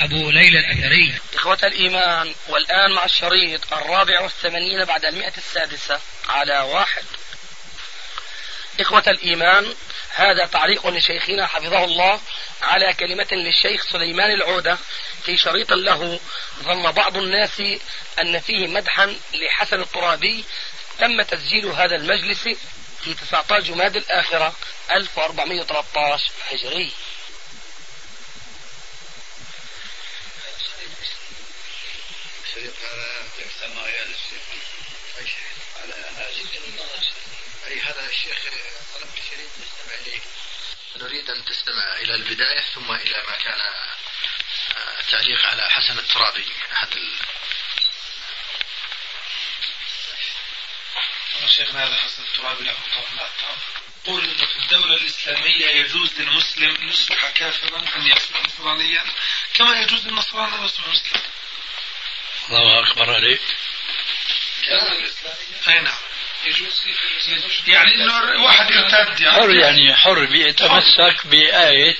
أبو ليلى الأثري. إخوة الإيمان والآن مع الشريط الرابع والثمانين بعد المئة السادسة على واحد. إخوة الإيمان هذا تعليق لشيخنا حفظه الله على كلمة للشيخ سليمان العودة في شريط له ظن بعض الناس أن فيه مدحا لحسن الترابي تم تسجيل هذا المجلس في 19 جماد الآخرة 1413 هجري. الشريط هذا أي هذا الشيخ طلب الشريط نستمع إليه نريد أن تستمع إلى البداية ثم إلى ما كان تعليق على حسن الترابي أحد ال... شيخنا هذا حسن الترابي له قول انه في الدولة الإسلامية يجوز للمسلم يصبح كافرا أن يصبح نصرانيا كما يجوز للنصراني أن يصبح مسلما. الله أكبر عليك. أي نعم. يجوز يعني إنه واحد يرتد يعني. حر يعني حر. بيتمسك بآية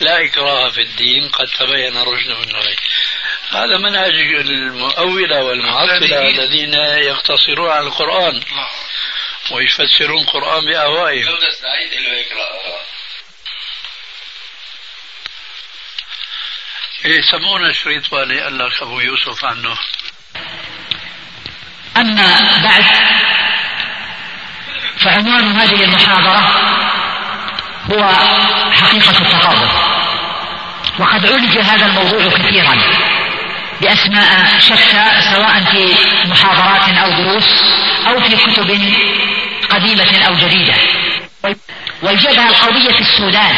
لا إكراه في الدين قد تبين الرشد من الغي هذا منهج المؤولة والمعطلة الذين يقتصرون على القرآن ويفسرون القرآن بأهوائهم سمونا شريط والي قال لك أبو يوسف عنه. أما بعد فعنوان هذه المحاضرة هو حقيقة التقرب وقد عولج هذا الموضوع كثيرا بأسماء شتى سواء في محاضرات أو دروس أو في كتب قديمة أو جديدة. والجبهة القومية في السودان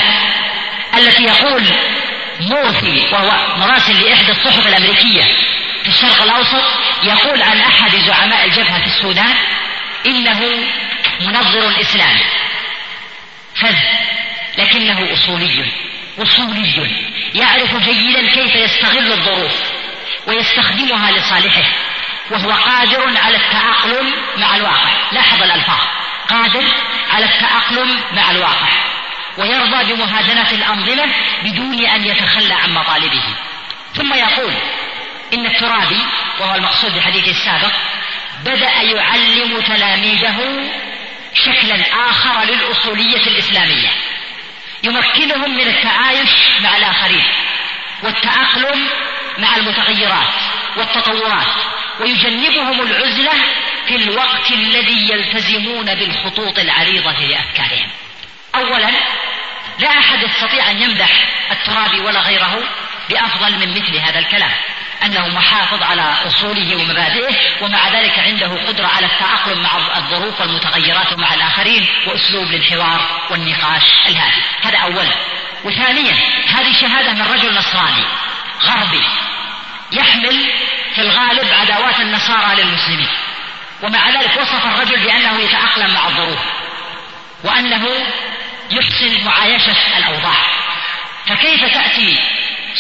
التي يقول مورثي وهو مراسل لإحدى الصحف الأمريكية في الشرق الأوسط يقول عن أحد زعماء الجبهة في السودان إنه منظر إسلامي فذ لكنه أصولي أصولي. يعرف جيدا كيف يستغل الظروف ويستخدمها لصالحه وهو قادر على التأقلم مع الواقع. لاحظ الألفاظ. قادر على التأقلم مع الواقع. ويرضى بمهادنة الأنظمة بدون أن يتخلى عن مطالبه. ثم يقول إن الترابي وهو المقصود بحديثه السابق بدأ يعلم تلاميذه شكلا آخر للأصولية الإسلامية. يمكنهم من التعايش مع الآخرين والتأقلم مع المتغيرات والتطورات ويجنبهم العزلة في الوقت الذي يلتزمون بالخطوط العريضة لأفكارهم. أولا لا أحد يستطيع أن يمدح الترابي ولا غيره بأفضل من مثل هذا الكلام أنه محافظ على أصوله ومبادئه ومع ذلك عنده قدرة على التأقلم مع الظروف والمتغيرات ومع الآخرين وأسلوب للحوار والنقاش الهادي. هذا أولا. وثانيا هذه شهادة من رجل نصراني غربي يحمل في الغالب عداوات النصارى للمسلمين. ومع ذلك وصف الرجل بأنه يتأقلم مع الظروف وأنه يحسن معايشة الأوضاع فكيف تأتي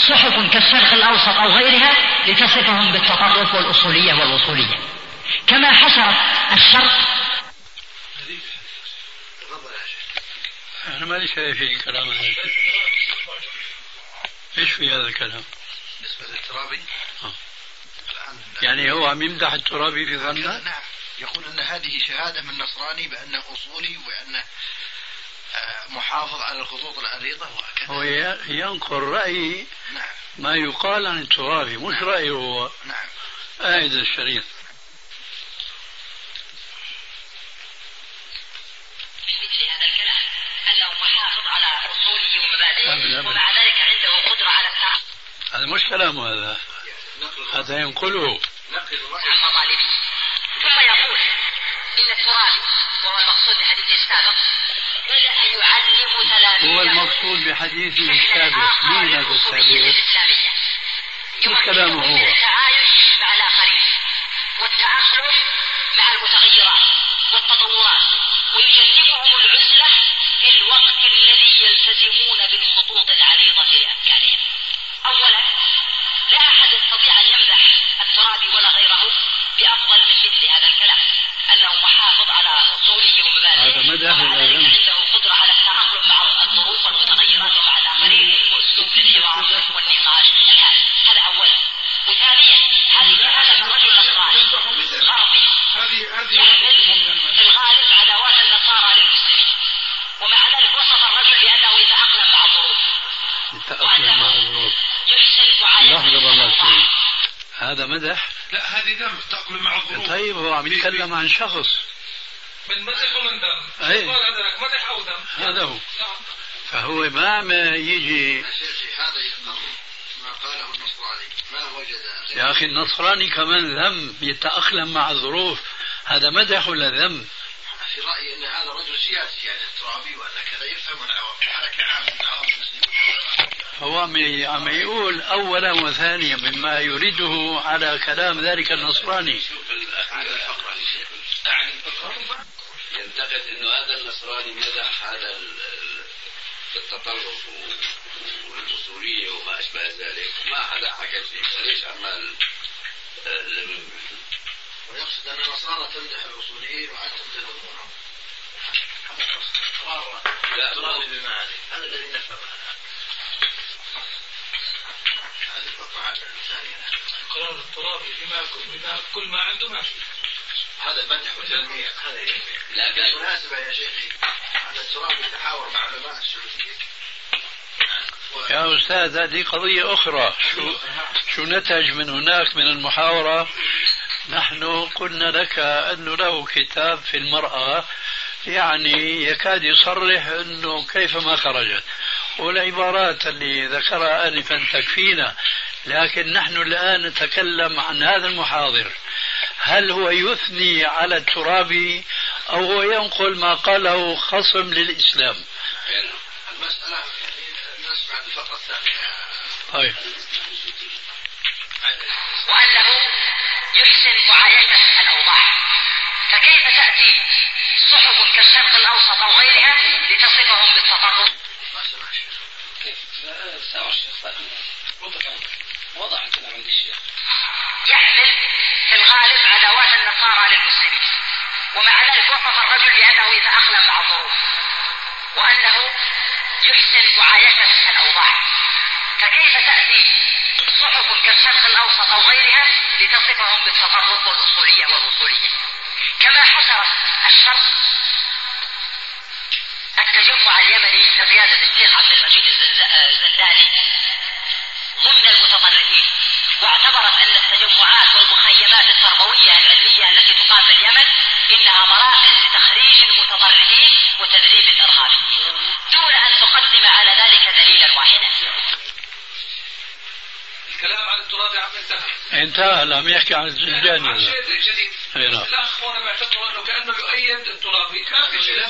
صحف كالشرق الأوسط أو غيرها لتصفهم بالتطرف والأصولية والوصولية كما حشرت الشرق أنا مالي شايف في كلام هذا إيش في هذا الكلام؟ بالنسبة للترابي آه. يعني هو عم يمدح الترابي في ظنه؟ نعم يقول أن هذه شهادة من نصراني بأنه أصولي وأنه محافظ على الخطوط العريضة وهكذا. هو ينقل رأي نعم. ما يقال عن الترابي مش رأيه هو. نعم. آيد الشريط مثل هذا الكلام أنه محافظ على أصوله ومبادئه. ومع ذلك عنده قدرة على التعامل هذا مش كلامه هذا. هذا ينقله. نقل عن مطالبه ثم يقول إن الترابي وهو المقصود بحديثه السابق. بدأ يعلم تلاميذه هو المقصود بحديثه السابق مين هذا السابق؟ الإسلامية كلامه هو. التعايش مع الآخرين والتأقلم مع المتغيرات والتطورات ويجنبهم العزلة في الوقت الذي يلتزمون بالخطوط العريضة لأفكارهم أولا لا أحد يستطيع أن يمدح الترابي ولا غيره بأفضل من مثل هذا الكلام. أنه محافظ على أصوله ومبادئه هذا مدح ولا؟ عنده قدرة على التأقلم مع الظروف والمتغيرات ومع الآخرين وأسلوب في الحوار والنقاش الهادف. هذا أولا. وثانيا هذه هذا الرجل الصالح غربي هذه هذه في الغالب عداوات النصارى للمسلمين. ومع ذلك وصف الرجل بأنه يتأقلم مع الظروف. يتأقلم مع الظروف. يحسن لحظة. سيدي. هذا مدح لا هذه ذنب تأكل مع الظروف. طيب هو عم يتكلم عن شخص. من مدح ومن ذم أي. مدح أو ذم هذا هو. نعم. فهو ما عم يجي يا شيخي هذا يقر ما قاله النصراني ما وجد يا أخي النصراني كمان ذم يتأقلم مع الظروف. هذا مدح ولا ذم. في رأيي أن هذا رجل سياسي يعني الترابي وأن كذا يفهم العوام. حركة عامة هو عم عم يقول أولا وثانيا مما يريده على كلام ذلك النصراني. يعني ينتقد إنه هذا النصراني مدح هذا ال- ال- التطرف والاصوليه وما أشبه ذلك. ما حدا حكى شيء فليش عمال لم- ويقصد أن النصارى تمدح تذمونهم هذا قصد إقرار لا، هذا الذي نفهم هذه الفقرة الثانية قرار الترابي بما بما كل ما عنده ماشي هذا المدح والتنمية هذا. لا بالمناسبة يا شيخي أن الترابي يتحاور مع علماء السعودية و- يا أستاذ هذه قضية أخرى. شو, شو نتج من هناك من المحاورة؟ نحن قلنا لك أنه له كتاب في المرأة يعني يكاد يصرح أنه كيفما خرجت. والعبارات اللي ذكرها آنفا تكفينا. لكن نحن الآن نتكلم عن هذا المحاضر هل هو يثني على الترابي أو هو ينقل ما قاله خصم للإسلام المسألة يعني نسمع الفقرة الثانية طيب وأنه يحسن معايشة الأوضاع فكيف تأتي صحف كالشرق الأوسط أو غيرها لتصفهم بالتطرف ما سمع وضع كلام عند الشيخ يحمل في الغالب عداوات النصارى للمسلمين. ومع ذلك وصف الرجل بأنه يتأقلم مع الظروف وأنه يحسن معايشة الأوضاع فكيف تأتي صحف كالشرق الأوسط أو غيرها لتصفهم بالتطرف والأصولية والوصولية؟ كما حشرت الشرق التجمع اليمني بقيادة الشيخ عبد المجيد الزنداني ضمن المتطرفين. واعتبرت أن التجمعات والمخيمات التربوية العلمية التي تقام في اليمن إنها مراكز لتخريج المتطرفين وتدريب الارهابيين دون أن تقدم على ذلك دليلا واحدا. الكلام عن التراب عم ينتهي. انتهى لم يحكي عن الزنجاني عن هذا. شيء جديد نعم. الأخ هنا بيعتبروا أنه كأنه يؤيد الترابي ما في شيء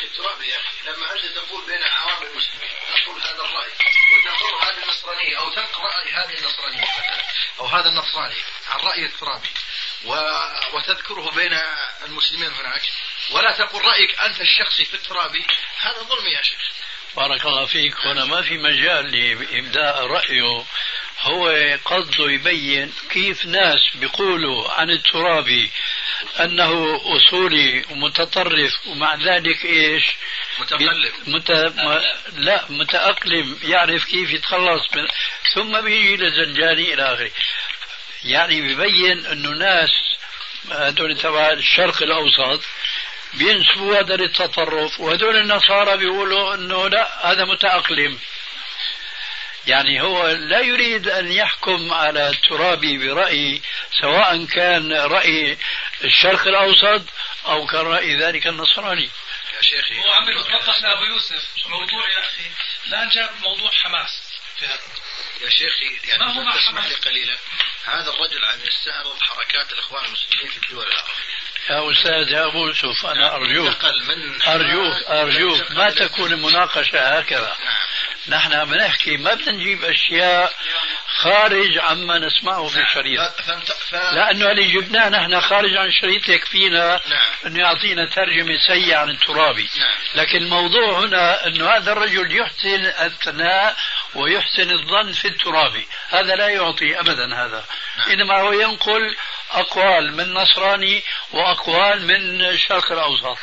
أخي الترابي يا أخي لما أنت تقول بين عوام المسلمين تقول هذا الرأي وتقول هذه النصرانية أو تنقل راي هذه النصرانية مثلا أو هذا النصراني عن رأي الترابي. وتذكره بين المسلمين هناك. ولا تقول رأيك أنت الشخصي في الترابي هذا ظلم يا شيخ. بارك الله فيك. هنا ما في مجال لإبداء رأيه. هو قصده يبين كيف ناس بيقولوا عن الترابي أنه أصولي ومتطرف ومع ذلك إيش؟ متقلب مت... م... لا متأقلم يعرف كيف يتخلص من ثم بيجي لزنجاني إلى آخره. يعني بيبين أنه ناس هذول تبع الشرق الأوسط بينسبوا هذا للتطرف وهذول النصارى بيقولوا إنه لا هذا متأقلم. يعني هو لا يريد أن يحكم على الترابي برأي سواء كان رأي الشرق الأوسط أو كان رأي ذلك النصراني. يا شيخي. هو عم يوضح لأبو يوسف موضوع يا أخي. الان جاب موضوع حماس. يا شيخي يعني ما هو تسمح؟ لي قليلا. هذا الرجل عم يستعرض حركات الإخوان المسلمين في الدول العربية. يا أستاذ يا أبو يوسف أنا أرجوك. انتقل من أرجوك أرجوك. ما تكون المناقشه هكذا. نعم. نحن بنحكي ما بدنا نجيب أشياء خارج عما نسمعه في الشريط لأنه اللي جبناه نحن خارج عن الشريط يكفينا نعم. أنه يعطينا ترجمة سيئة عن الترابي. نعم. لكن الموضوع هنا أنه هذا الرجل يحسن الثناء ويحسن الظن في الترابي هذا لا يعطي أبدا هذا. نعم. إنما هو ينقل أقوال من نصراني وأقوال من الشرق الأوسط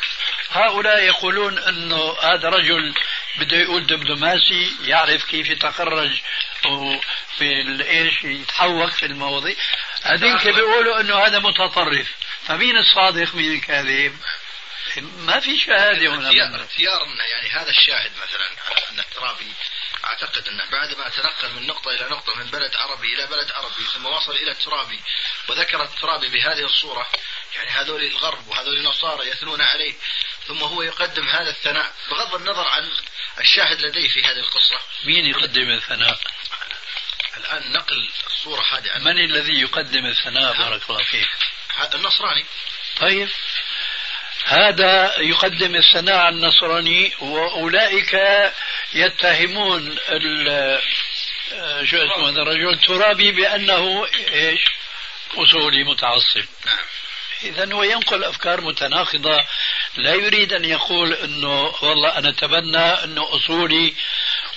هؤلاء يقولون أنه هذا رجل بده يقول دبلوماسي يعرف كيف يتخرج وفي إيش يتحوك في المواضيع. هذيك بيقولوا إنه هذا متطرف. فمين الصادق؟ مين الكاذب؟ ما في شهادة هنا. اختيار اختيار يعني هذا الشاهد مثلا أن الترابي أعتقد انه بعد ما تنقل من نقطة إلى نقطة من بلد عربي إلى بلد عربي ثم وصل إلى الترابي وذكر الترابي بهذه الصورة يعني هذول الغرب وهذول النصارى يثنون عليه ثم هو يقدم هذا الثناء بغض النظر عن الشاهد لديه في هذه القصة مين يقدم الثناء؟ الآن نقل الصورة هذه عن من الذي يقدم الثناء بارك الله فيك؟ هذا النصراني طيب هذا يقدم الثناء على النصراني وأولئك يتهمون شو اسمه هذا الرجل الترابي بأنه إيش؟ اصولي متعصب. نعم. اذا هو ينقل أفكار متناقضة لا يريد أن يقول إنه والله أنا أتبنى إنه أصولي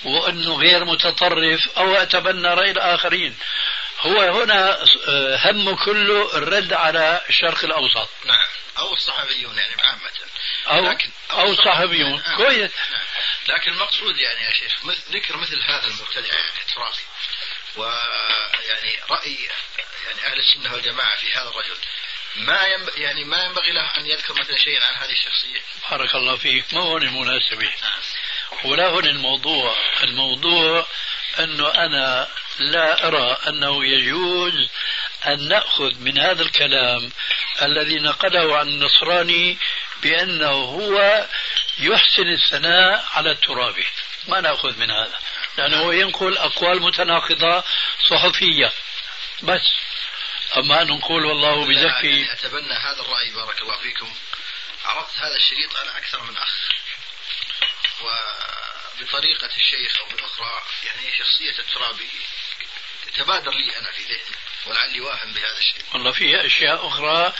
وإنه غير متطرف أو أتبنى رأي الآخرين. هو هنا آه، همه كله الرد على الشرق الأوسط. نعم. أو الصحفيون يعني عامة. أو لكن أو, أو الصحفيون نعم. كويس. نعم. لكن المقصود يعني يا شيخ ذكر مثل هذا المبتدع يعني ويعني رأي يعني أهل السنة والجماعة في هذا الرجل ما ينبغي يعني ما ينبغي له أن يذكر مثلا شيئا عن هذه الشخصية. بارك الله فيك، ما هون المناسبه. نعم. ولا هون الموضوع، الموضوع أنه أنا لا أرى أنه يجوز أن نأخذ من هذا الكلام الذي نقله عن النصراني بأنه هو يحسن الثناء على الترابي، ما نأخذ من هذا، لأنه هو ينقل أقوال متناقضة صحفية. بس. أما أن نقول والله بزكي. يعني أتبنى هذا الرأي بارك الله فيكم. عرضت هذا الشريط أنا أكثر من أخ. وبطريقة الشيخ أو بالأخرى يعني شخصية الترابي. تبادر لي أنا في ذهني ولعلي واهم بهذا الشيء. والله في أشياء أخرى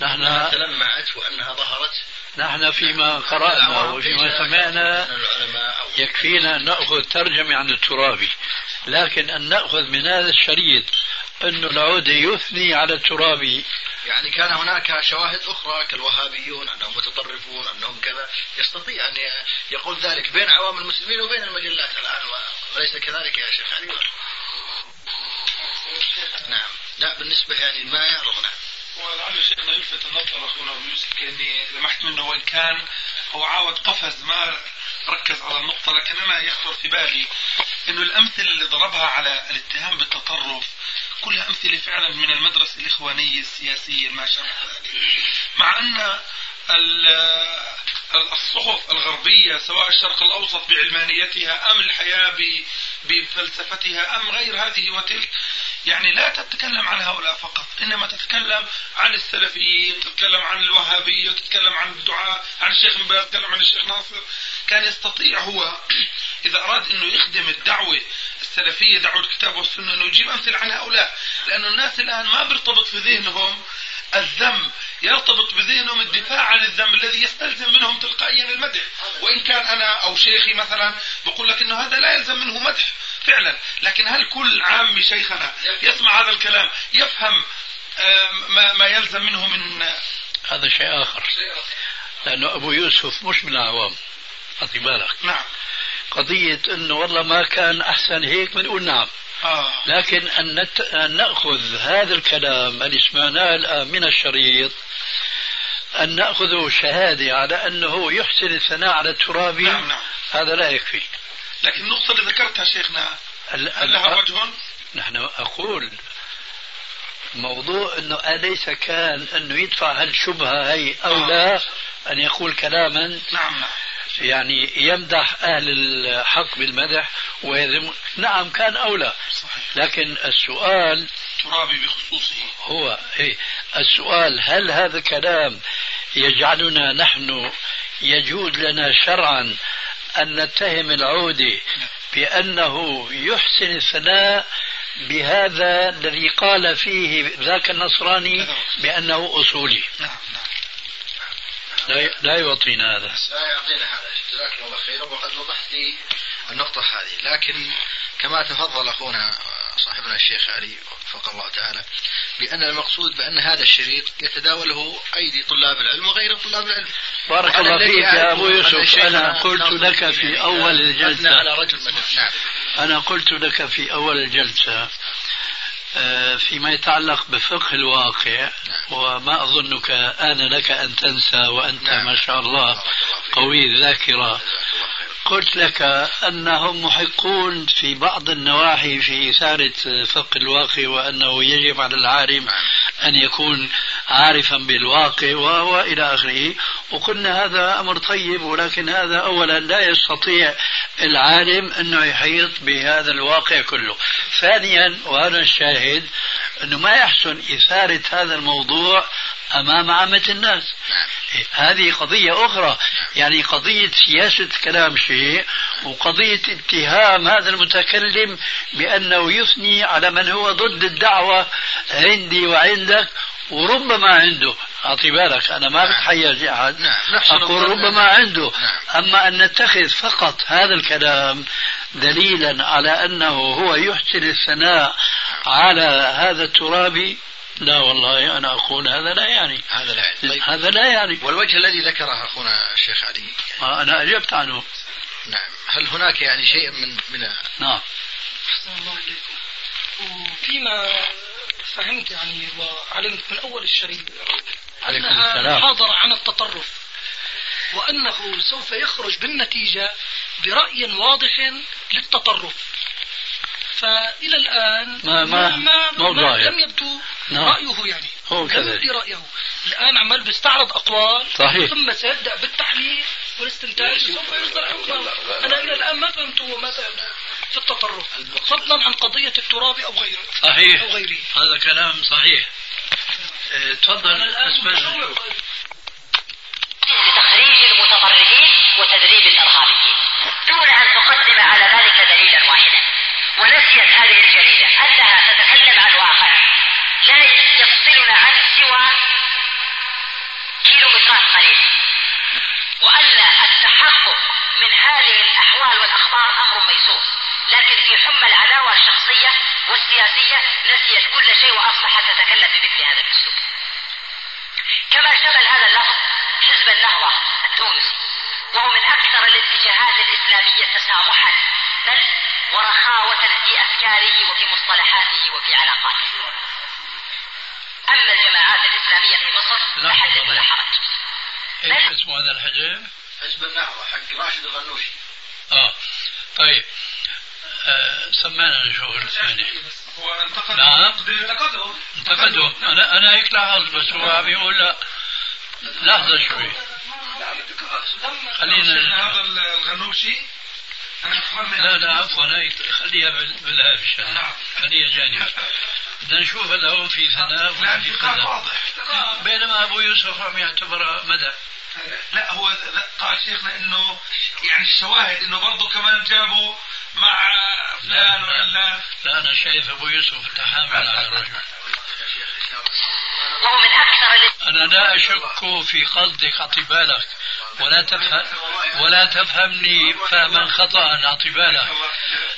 نعم. نحن تلمعت وأنها ظهرت. نحن فيما نعم. قرأنا وفيما سمعنا يكفينا أن نأخذ ترجمة عن الترابي لكن أن نأخذ من هذا الشريط أن العود يثني على الترابي يعني كان هناك شواهد أخرى كالوهابيون أنهم متطرفون أنهم كذا. يستطيع أن يقول ذلك بين عوام المسلمين وبين المجلات الآن وليس كذلك يا شيخ علي؟ نعم. لا بالنسبة يعني ما يعرض نعم ولعل شيخنا يلفت النظر أخونا أبو يوسف كأني لمحت منه وإن كان هو عاود قفز ما ركز على النقطة لكن أنا يخطر في بالي أنه الأمثلة اللي ضربها على الاتهام بالتطرف كلها أمثلة فعلا من المدرسة الإخوانية السياسية ما شابه ذلك. مع أن الصحف الغربية سواء الشرق الأوسط بعلمانيتها أم الحياة بفلسفتها أم غير هذه وتلك يعني لا تتكلم عن هؤلاء فقط إنما تتكلم عن السلفيين تتكلم عن الوهابية تتكلم عن الدعاء عن الشيخ باز تتكلم عن الشيخ ناصر. كان يستطيع هو إذا أراد أنه يخدم الدعوة السلفية دعوة الكتاب والسنة أنه يجيب أمثلة عن هؤلاء. لأن الناس الآن ما بيرتبط في ذهنهم الذم يرتبط بذهنهم الدفاع عن الذم الذي يستلزم منهم تلقائيا المدح. وإن كان أنا أو شيخي مثلا بقول لك أنه هذا لا يلزم منه مدح فعلا. لكن هل كل عام شيخنا يسمع هذا الكلام يفهم ما, ما يلزم منه من هذا شيء آخر. لأنه أبو يوسف مش من العوام. خذي بالك. نعم. قضية أنه والله ما كان أحسن هيك بنقول نعم. آه. لكن أن, نت... أن نأخذ هذا الكلام اللي سمعناه الآن من الشريط أن نأخذه شهادة على أنه يحسن الثناء على الترابي نعم نعم. هذا لا يكفي. لكن النقطة اللي ذكرتها شيخنا هل لها وجه؟ نحن أقول موضوع أنه أليس كان أنه يدفع هالشبهة هي أو آه. لا أن يقول كلاما نعم نعم يعني يمدح أهل الحق بالمدح ويذم نعم كان أولى صحيح. لكن السؤال ترابي بخصوصه هو إيه السؤال هل هذا الكلام يجعلنا نحن يجوز لنا شرعا أن نتهم العودة بأنه يحسن الثناء بهذا الذي قال فيه ذاك النصراني بأنه أصولي. لا يعطينا هذا. لا يعطينا هذا. جزاك الله خيرا. وقد وضحت لي النقطة هذه. لكن كما تفضل أخونا صاحبنا الشيخ علي وفق الله تعالى بأن المقصود بأن هذا الشريط يتداوله أيدي طلاب العلم وغير طلاب العلم. بارك الله فيك يا أبو يوسف. أنا قلت لك في أول الجلسة. على رجل نعم أنا قلت لك في أول الجلسة فيما يتعلق بفقه الواقع وما أظنك آن لك أن تنسى وأنت نعم. ما شاء الله. قوي الذاكرة قلت لك أنهم محقون في بعض النواحي في إثارة فقه الواقع وأنه يجب على العالم. أن يكون عارفا بالواقع وهو إلى آخره وقلنا هذا أمر طيب ولكن هذا أولا لا يستطيع العالم أنه يحيط بهذا الواقع كله ثانيا وهذا الشاهد أنه ما يحسن إثارة هذا الموضوع أمام عامة الناس نعم هذه قضية أخرى يعني قضية سياسة كلام شيء وقضية اتهام هذا المتكلم بأنه يثني على من هو ضد الدعوة عندي وعندك وربما عنده أعطي بالك أنا ما نعم. بتحيز أحد نعم. نحسن أقول ربما نعم. عنده نعم. أما أن نتخذ فقط هذا الكلام دليلا على أنه هو يحسن الثناء على هذا الترابي لا والله أنا أقول هذا لا يعني. هذا لا يعني. طيب. هذا لا يعني. والوجه الذي ذكره أخونا الشيخ علي؟ ما أنا أجبت عنه. نعم. هل هناك يعني شيء من من نعم. أحسن الله إليكم. وفيما فهمت يعني وعلمت من أول الشريط عليكم أنها السلام. عن التطرف وأنه سوف يخرج بالنتيجة برأي واضح للتطرف. فإلى الآن ما- ما- ما, ما ظاهر. لم يبدو نعم. رأيه يعني. هو لم كذلك. يبدي رأيه. الآن عمال بيستعرض أقوال صحيح. ثم سيبدأ بالتحليل والاستنتاج. سوف يصدر حكما أنا إلى الآن ما فهمت هو ماذا في التطرف فضلا عن قضية التراب أو غيره. صحيح. أو غيره. هذا كلام صحيح. آه، تفضل متشوق. لتخريج المتطرفين وتدريب الارهابيين دون أن تقدم على ذلك دليلا واحدا. ونسيت هذه الجريدة. أنها تتكلم عن واقع. لا يفصلنا عنه سوى كيلومترات قليله وأن التحقق من هذه الأحوال والأخبار أمر ميسور. لكن في حمى العداوة الشخصية والسياسية نسيت كل شيء وأصبحت تتكلم بمثل هذا الأسلوب. كما شمل هذا اللفظ حزب النهضة التونسي وهو من أكثر الاتجاهات الإسلامية تسامحا. بل ورخاوة في أفكاره وفي مصطلحاته وفي علاقاته. أما الجماعات الإسلامية في مصر لا ولا حرج. إيش اسمه هذا الحزب؟ حزب النهضة حق راشد الغنوشي. آه. طيب. آه سمعنا نشوف الثاني. هو انتقد نعم. انتقده. انتقدوا أنا أنا هيك لاحظ بس هو عم يقول لا. لحظة شوي. خلينا هذا الغنوشي لا لا عفوا خليها بال- بالهامش نعم. خليها جانبا. بدنا نشوف هل هو في ثناء لا ولا في انتقاد قدر واضح. بينما أبو يوسف عم يعتبرها مدح لا هو قال شيخنا إنه يعني الشواهد إنه برضه كمان جابوا مع فلان لا. ولا. لا أنا شايف أبو يوسف تحامل على الرجل. وهو من الاتجاهات أنا لا أشك في قصدك اعطي بالك ولا تفهم ولا تفهمني فهما خطأ أعطي بالك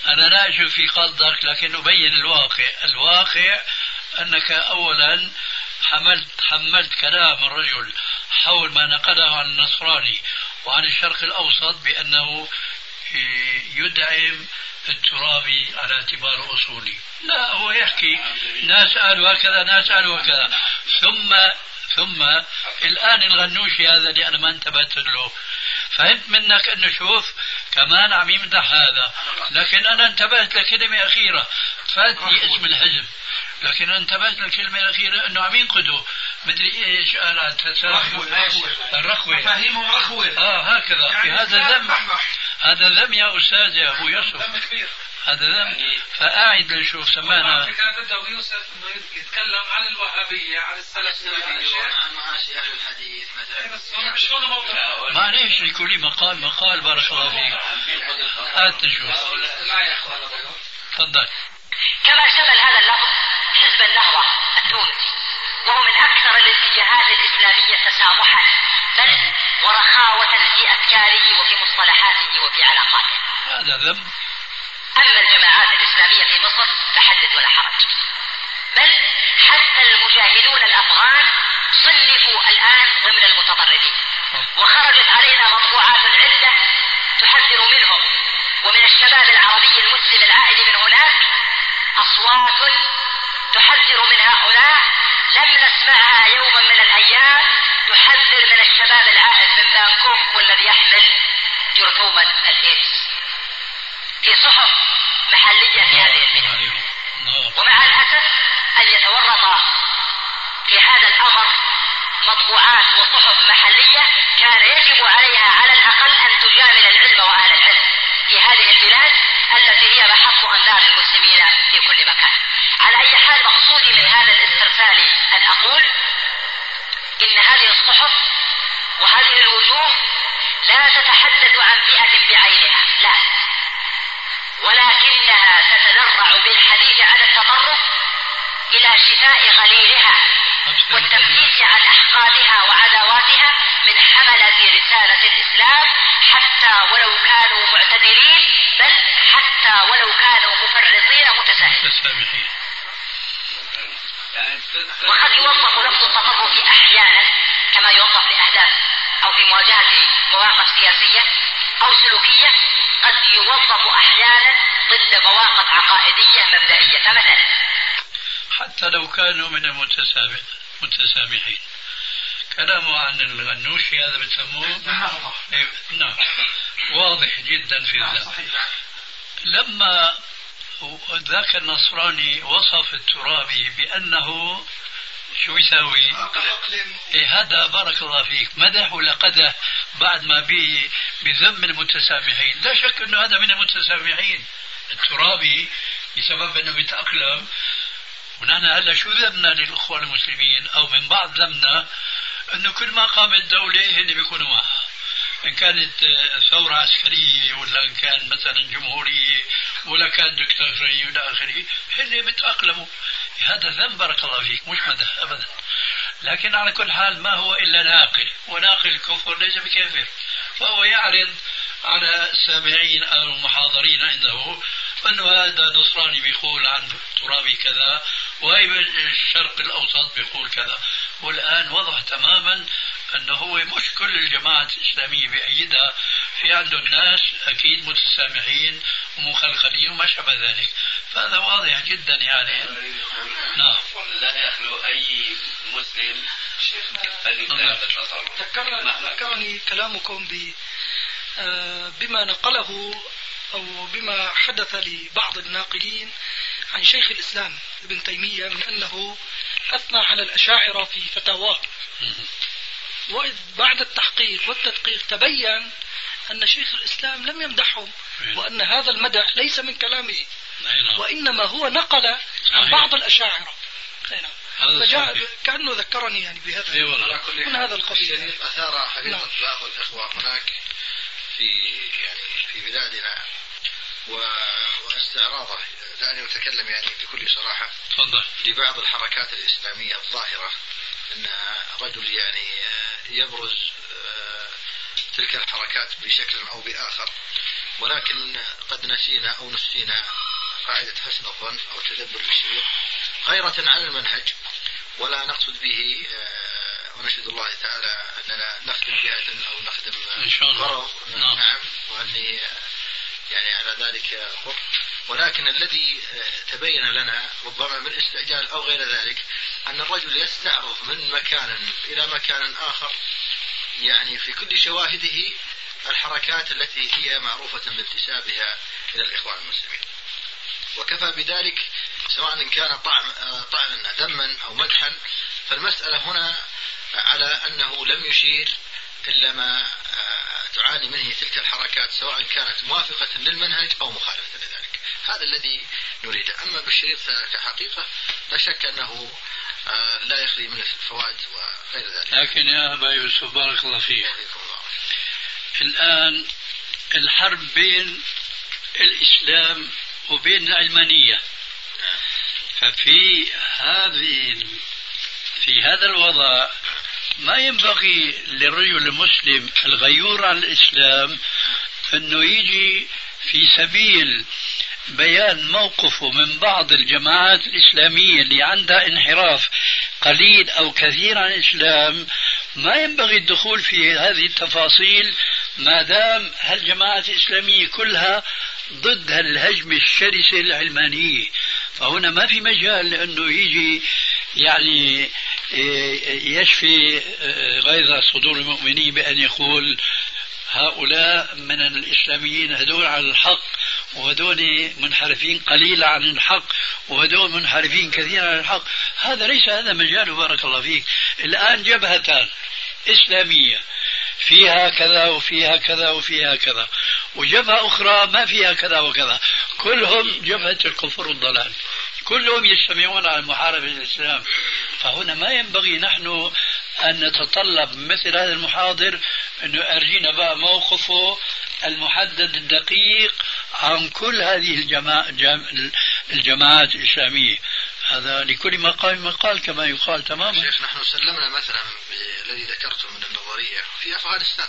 أنا لا اشك في قصدك لكن أبين الواقع. الواقع أنك اولا حملت حملت كلام الرجل حول ما نقله عن النصراني وعن الشرق الأوسط بأنه يدعم الترابي على اعتباره أصولي. لا هو يحكي ناس قالوا هكذا ناس قالوا هكذا. ثم ثم الآن الغنوشي هذا اللي أنا ما انتبهت له. فهمت منك انه شوف كمان عم يمدح هذا. لكن أنا انتبهت لكلمة أخيرة. فاتني اسم الحزب لكن أنا انتبهت للكلمة الأخيرة إنه عم ينقدوا. مدري إيش قال عن رخوة. الرخوه مفاهيمهم رخوة. آه هكذا. يعني هذا ذم. هذا ذم يا أستاذ يا أبو يوسف. دم كبير. هذا ذم فقاعد لنشوف سمانا كان بده يوسف إنه يتكلم عن الوهابية عن السلفية. عن مآسي أهل الحديث مثلا موضوع معليش لكل مقال مقال بارك الله فيك. هات نشوف تفضل. كما شمل هذا اللفظ حزب النهضة التونسي وهو من أكثر الاتجاهات الإسلامية تسامحا بل ورخاوة في أفكاره وفي مصطلحاته وفي علاقاته. هذا ذنب. أما الجماعات الإسلامية في مصر فحدث ولا حرج. بل حتى المجاهدون الأفغان صنفوا الآن ضمن المتطرفين. وخرجت علينا مطبوعات عدة تحذر منهم. ومن الشباب العربي المسلم العائد من هناك أصوات تحذر من هؤلاء. لم نسمعها يوما من الأيام تحذر من الشباب العائد من بانكوك والذي يحمل جرثومة الإيدز. في صحف محلية في هذه البلاد ومع الأسف أن يتورط في هذا الأمر مطبوعات وصحف محلية كان يجب عليها على الأقل أن تجامل العلم وأهل العلم في هذه البلاد التي هي محط أنظار المسلمين في كل مكان. على أي حال مقصودي من هذا الاسترسال أن أقول إن هذه الصحف وهذه الوجوه لا تتحدث عن فئة بعينها. لا. ولكنها تتذرع بالحديث عن التطرف إلى شفاء غليلها والتنفيس عن أحقادها وعداواتها من حملة رسالة الإسلام حتى ولو كانوا معتدلين بل حتى ولو كانوا مفرطين متساهلين. وقد يوظف لفظ التطرف أحيانا كما يوظف لأهداف أو في مواجهة مواقف سياسية أو سلوكية قد يوظف أحيانا ضد مواقف عقائدية مبدئية. فمثلا حتى لو كانوا من المتسامحين كلامه عن الغنوشي هذا بسموه إيه، نعم. واضح جدا في ذلك. لما ذاك النصراني وصف الترابي بأنه شو يساوي؟ إيه هذا بارك الله فيك. مدح ولا قدح؟ بعد ما بذم المتسامحين. لا شك أنه هذا من المتسامحين. الترابي بسبب أنه بيتأقلم. ونحن هلأ شو ذمنا للإخوان المسلمين؟ أو من بعض ذمنا أنه كل ما قامت دولة هن بيكونوا معها. إن كانت ثورة عسكرية ولا إن كان مثلا جمهورية ولا كان دكتاتورية إلى آخره هن بيتأقلموا. هذا ذنب بارك الله فيك مش مدح أبدا. لكن على كل حال ما هو إلا ناقل وناقل الكفر ليس بكافر. فهو يعرض على السامعين أو المحاضرين عنده أنه هذا نصراني بيقول عن ترابي كذا وهي الشرق الأوسط بيقول كذا. والآن وضح تماما أنه هو مش كل الجماعات الإسلامية بأيدها في عنده الناس أكيد متسامحين ومخلخلين وما شابه ذلك. فهذا واضح جدا يعني. نعم. لا يخلو أي مسلم نعم. ذكرني كلامكم ب آه، بما نقله أو بما حدث لبعض الناقلين عن شيخ الإسلام ابن تيمية من أنه أثنى على الأشاعرة في فتاواه. وبعد التحقيق والتدقيق تبين أن شيخ الإسلام لم يمدحهم وأن هذا المدح ليس من كلامه. نعم. وإنما هو نقل عن بعض الأشاعرة. نعم. فجاء كأنه ذكرني يعني بهذا. من هذا القبيل أثار حقيقة نعم. بعض الإخوة هناك في يعني في بلادنا. واستعراضه. دعني أتكلم يعني بكل صراحة تفضل. لبعض الحركات الإسلامية الظاهرة. أن رجل يعني يبرز آه، تلك الحركات بشكل أو بآخر. ولكن قد نسينا أو نسينا قاعدة حسن الظن أو تدبر الشيء غيرة على المنهج ولا نقصد به آه، ونشهد الله تعالى أننا نخدم جهة أو نخدم غرض نعم, نعم. وأني يعني على ذلك خط ولكن الذي آه، تبين لنا ربما من استعجال أو غير ذلك أن الرجل يستعرض من مكان إلى مكان آخر يعني في كل شواهده الحركات التي هي معروفة بانتسابها إلى الإخوان المسلمين. وكفى بذلك سواء كان طعن آه، طعنا ذما أو مدحا. فالمسألة هنا على أنه لم يشير إلا ما آه، تعاني منه تلك الحركات سواء كانت موافقة للمنهج أو مخالفة لذلك. هذا الذي نريده أما بالشريط كحقيقة لا شك أنه آه، لا يخلي من الفوائد وغير ذلك. لكن يا أبا يوسف بارك الله فيك. الآن الحرب بين الإسلام وبين العلمانية ففي هذه في هذا الوضع ما ينبغي للرجل المسلم الغيور عن الإسلام أنه يجي في سبيل بيان موقفه من بعض الجماعات الإسلامية اللي عندها انحراف قليل أو كثير عن الإسلام. ما ينبغي الدخول في هذه التفاصيل ما دام هالجماعات الإسلامية كلها ضد هالهجمة الشرسة العلمانية. فهنا ما في مجال لأنه يجي يعني إيه، يشفي إيه، غيظ صدور المؤمنين بأن يقول هؤلاء من الإسلاميين هدول على الحق وهدول منحرفين قليلا عن الحق وهدول منحرفين كثيرا عن الحق. هذا ليس هذا مجاله بارك الله فيك. الآن جبهتان إسلامية. فيها كذا وفيها كذا وفيها كذا. وجبهة أخرى ما فيها كذا وكذا. كلهم جبهة الكفر والضلال. كلهم يجتمعون على محاربة الإسلام. فهنا ما ينبغي نحن أن نتطلب مثل هذا المحاضر أنه أرجينا بقى موقفه المحدد الدقيق عن كل هذه الجماع الجماعات الإسلامية. هذا لكل مقام مقال كما يقال تماما. شيخ نحن سلمنا مثلا بالذي ذكرته من النظرية في أفغانستان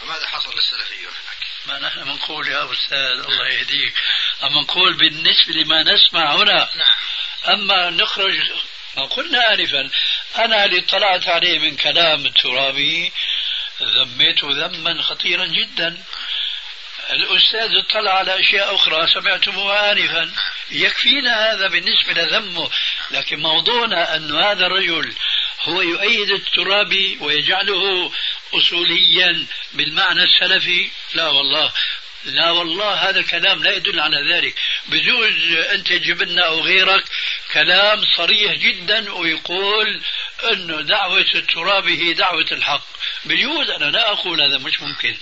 فماذا حصل للسلفيون هناك؟ ما نحن بنقول يا أستاذ الله يهديك. أما نقول بالنسبة لما نسمع هنا. نعم. أما نخرج ما قلنا آنفا أنا اللي اطلعت عليه من كلام الترابي ذميته ذما خطيرا جدا. الأستاذ اطلع على أشياء أخرى سمعتموها آنفا. يكفينا هذا بالنسبة لذمه. لكن موضوعنا أن هذا الرجل هو يؤيد الترابي ويجعله أصوليا بالمعنى السلفي. لا والله. لا والله هذا الكلام لا يدل على ذلك. بجوز أنت تجيب لنا أو غيرك كلام صريح جدا ويقول أنه دعوة التراب هي دعوة الحق. بجوز أنا لا أقول هذا مش ممكن.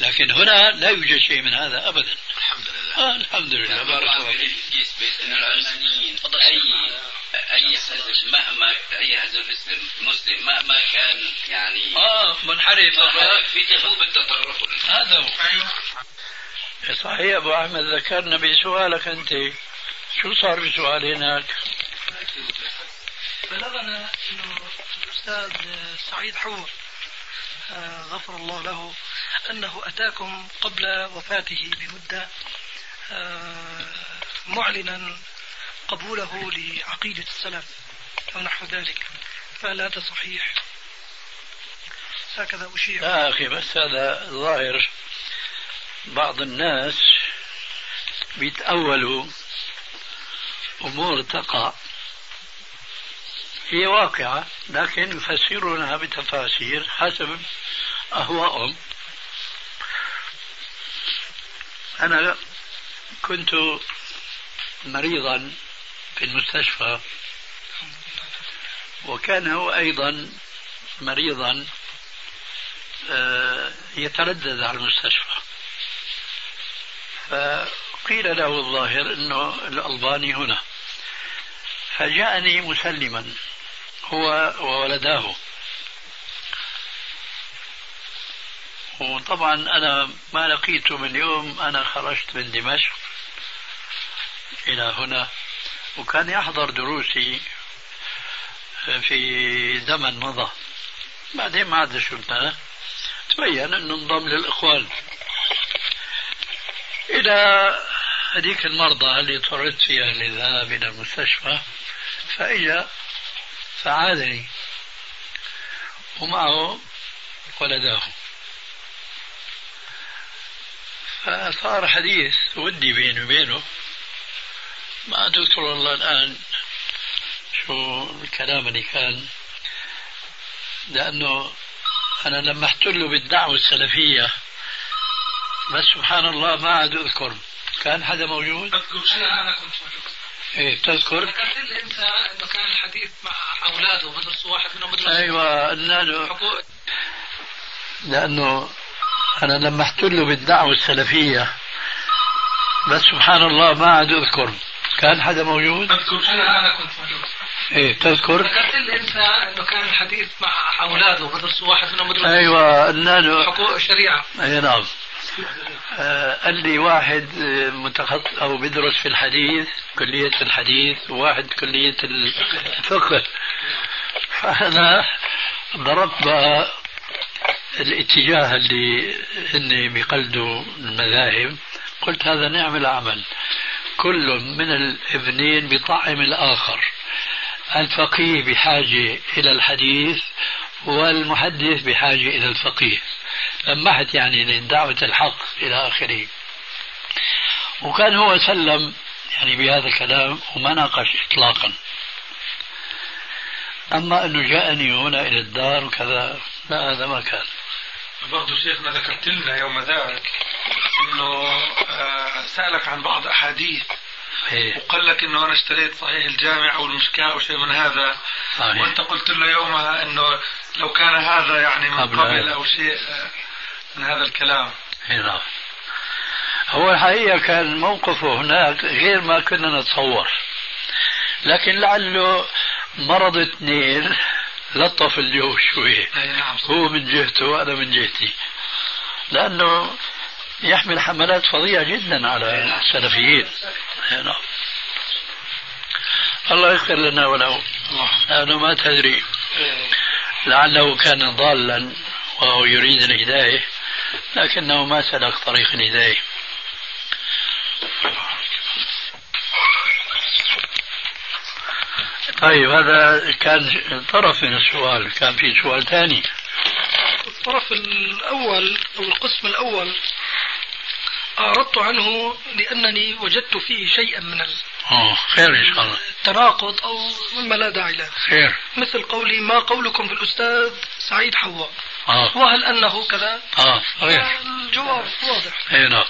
لكن هنا لا يوجد شيء من هذا أبدا. الحمد لله آه الحمد لله بارك الله فيك. أي أي حزب مهما أي حزب مسلم مهما كان يعني آه منحرف في جنوب التطرف هذا هو. صحيح أبو أحمد ذكرنا بسؤالك أنت. شو صار بسؤال هناك؟ بلغنا إنه الأستاذ سعيد حور آه، غفر الله له. أنه أتاكم قبل وفاته بمدة آه، معلنا قبوله لعقيدة السلف أو نحو ذلك. فهل هذا صحيح؟ هكذا اشير لا أخي بس هذا ظاهر بعض الناس بيتأولوا أمور تقع. هي واقعة لكن يفسرونها بتفاسير حسب أهوائهم. أنا كنت مريضا في المستشفى وكان هو أيضا مريضا آه، يتردد على المستشفى. فقيل له الظاهر إنه الألباني هنا. فجاءني مسلما هو وولداه. وطبعا أنا ما لقيته من يوم أنا خرجت من دمشق إلى هنا وكان يحضر دروسي في زمن مضى. بعدين ما عاد شفناه تبين إنه انضم للإخوان. إلى هذيك المرضى اللي اضطررت فيها للذهاب إلى المستشفى فإجا فعادني ومعه ولداه فصار حديث ودي بيني وبينه. ما أذكر والله الآن شو الكلام اللي كان. لأنه أنا لما احتل بالدعوة السلفية بس سبحان الله ما عاد اذكر كان حدا موجود؟ أذكر. أنا أنا كنت موجود إيه تذكر؟ ذكرت لي أنت انه كان الحديث مع أولاده بدرسوا واحد منهم بدرس أيوه له لأنه أنا لما احتل بالدعوة السلفية بس سبحان الله ما عاد أذكر. كان حدا موجود؟ اذكر أنا أنا كنت موجود. إيه تذكر؟ ذكرت لي انت إنه كان الحديث مع أولاده بدرسوا واحد منهم بدرس أيوه له حقوق الشريعة. اي نعم. آه، قال لي واحد آه، متخصص أو بيدرس في الحديث كلية الحديث وواحد كلية الفقه. فأنا ضربت بقى الاتجاه اللي هن بيقلدوا المذاهب قلت هذا نعم العمل. كل من الابنين بطعم الآخر. الفقيه بحاجة إلى الحديث والمحدث بحاجة إلى الفقيه. لمحت يعني لدعوة الحق إلى آخره. وكان هو سلم يعني بهذا الكلام وما ناقش إطلاقا. أما أنه جاءني هنا إلى الدار وكذا لا هذا ما كان. برضو شيخنا ذكرت لنا يوم ذاك إنه آه، سألك عن بعض أحاديث. وقال لك إنه أنا اشتريت صحيح الجامع أو المشكاة أو شيء من هذا صحيح. وأنت قلت له يومها إنه لو كان هذا يعني من قبل قبل. أو شيء آه، من هذا الكلام إيه نعم هو الحقيقة كان موقفه هناك غير ما كنا نتصور لكن لعله مرض اثنين لطف الجو شوية نعم هو من جهته وأنا من جهتي. لأنه يحمل حملات فظيعة جدا على السلفيين. إيه نعم. الله يغفر لنا وله. لأنه ما تدري. لعله كان ضالا وهو يريد الهداية لكنه ما سلك طريق الهداية طيب هذا كان طرف من السؤال كان في سؤال ثاني. الطرف الأول أو القسم الأول أعرضت عنه لأنني وجدت فيه شيئا من آه خير إن شاء الله. التناقض أو مما لا داعي له. خير. مثل قولي ما قولكم في الأستاذ سعيد حواء؟ آه. وهل أنه كذا؟ آه صحيح. الجواب واضح. أي نعم.